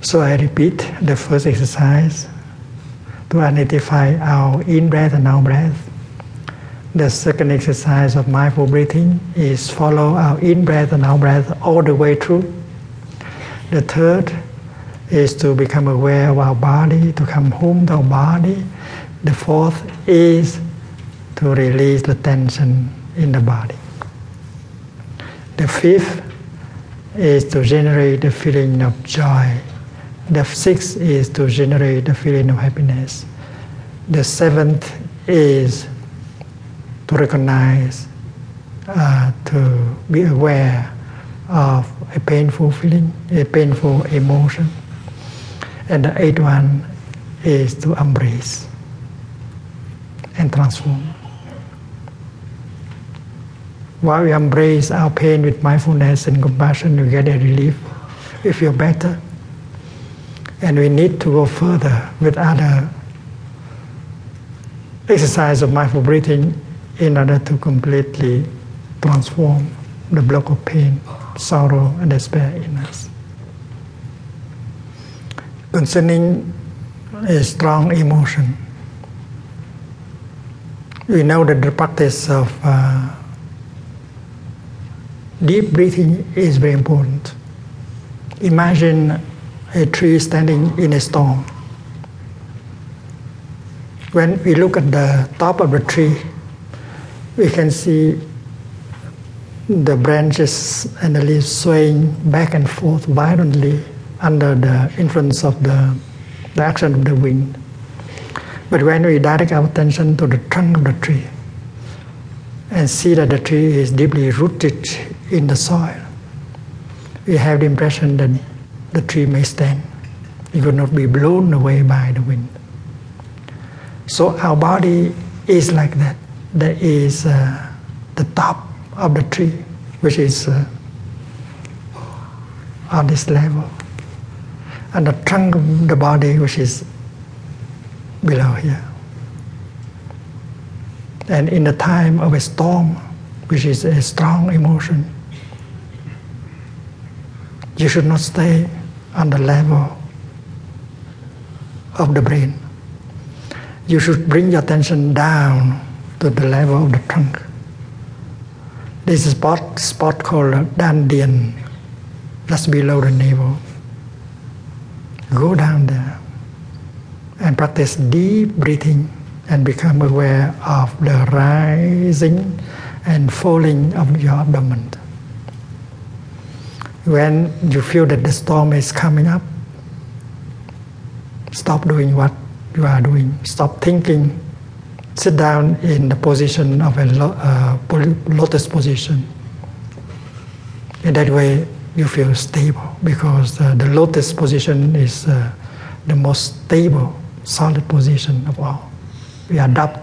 So I repeat the first exercise to identify our in breath and out breath. The second exercise of mindful breathing is follow our in breath and out breath all the way through. The third is to become aware of our body, to come home to our body. The fourth is to release the tension in the body. The fifth is to generate the feeling of joy. The sixth is to generate the feeling of happiness. The seventh is to recognize, uh, to be aware of a painful feeling, a painful emotion. And the eighth one is to embrace and transform. While we embrace our pain with mindfulness and compassion, we get a relief, we feel better. And we need to go further with other exercise of mindful breathing in order to completely transform the block of pain, sorrow, and despair in us. Concerning a strong emotion, we know that the practice of uh, deep breathing is very important. Imagine a tree standing in a storm. When we look at the top of the tree, we can see the branches and the leaves swaying back and forth violently under the influence of the, the action of the wind. But when we direct our attention to the trunk of the tree and see that the tree is deeply rooted in the soil, we have the impression that the tree may stand. It will not be blown away by the wind. So our body is like that. There is uh, the top of the tree, which is uh, on this level, and the trunk of the body, which is below here. And in the time of a storm, which is a strong emotion, you should not stay on the level of the brain. You should bring your attention down to the level of the trunk. This is spot, spot called dantian, just below the navel. Go down there and practice deep breathing and become aware of the rising and falling of your abdomen. When you feel that the storm is coming up, stop doing what you are doing, stop thinking, sit down in the position of a uh, lotus position. In that way, you feel stable because uh, the lotus position is uh, the most stable, solid position of all. We adopt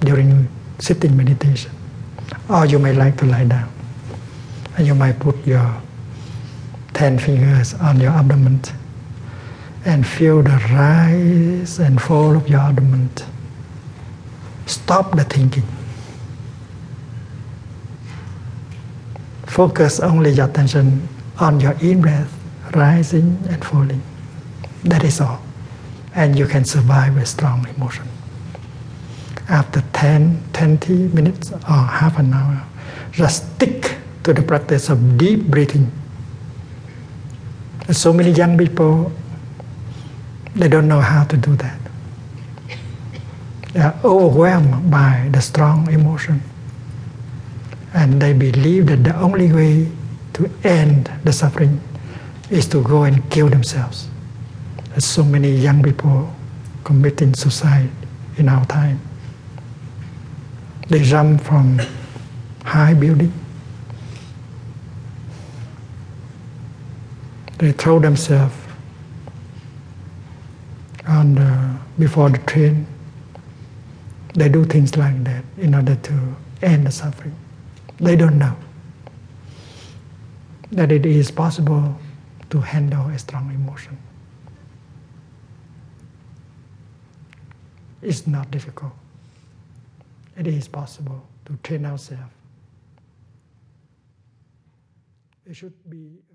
during sitting meditation. Or you may like to lie down. And you might put your 10 fingers on your abdomen and feel the rise and fall of your abdomen. Stop the thinking. Focus only your attention on your in breath, rising and falling. That is all. And you can survive a strong emotion. After 10, 20 minutes or half an hour, just stick to the practice of deep breathing. So many young people, they don't know how to do that. They are overwhelmed by the strong emotion. And they believe that the only way to end the suffering is to go and kill themselves. There's so many young people committing suicide in our time. They jump from high building. They throw themselves on the, uh, before the train. They do things like that in order to end the suffering. They don't know that it is possible to handle a strong emotion. It's not difficult. It is possible to train ourselves. It should be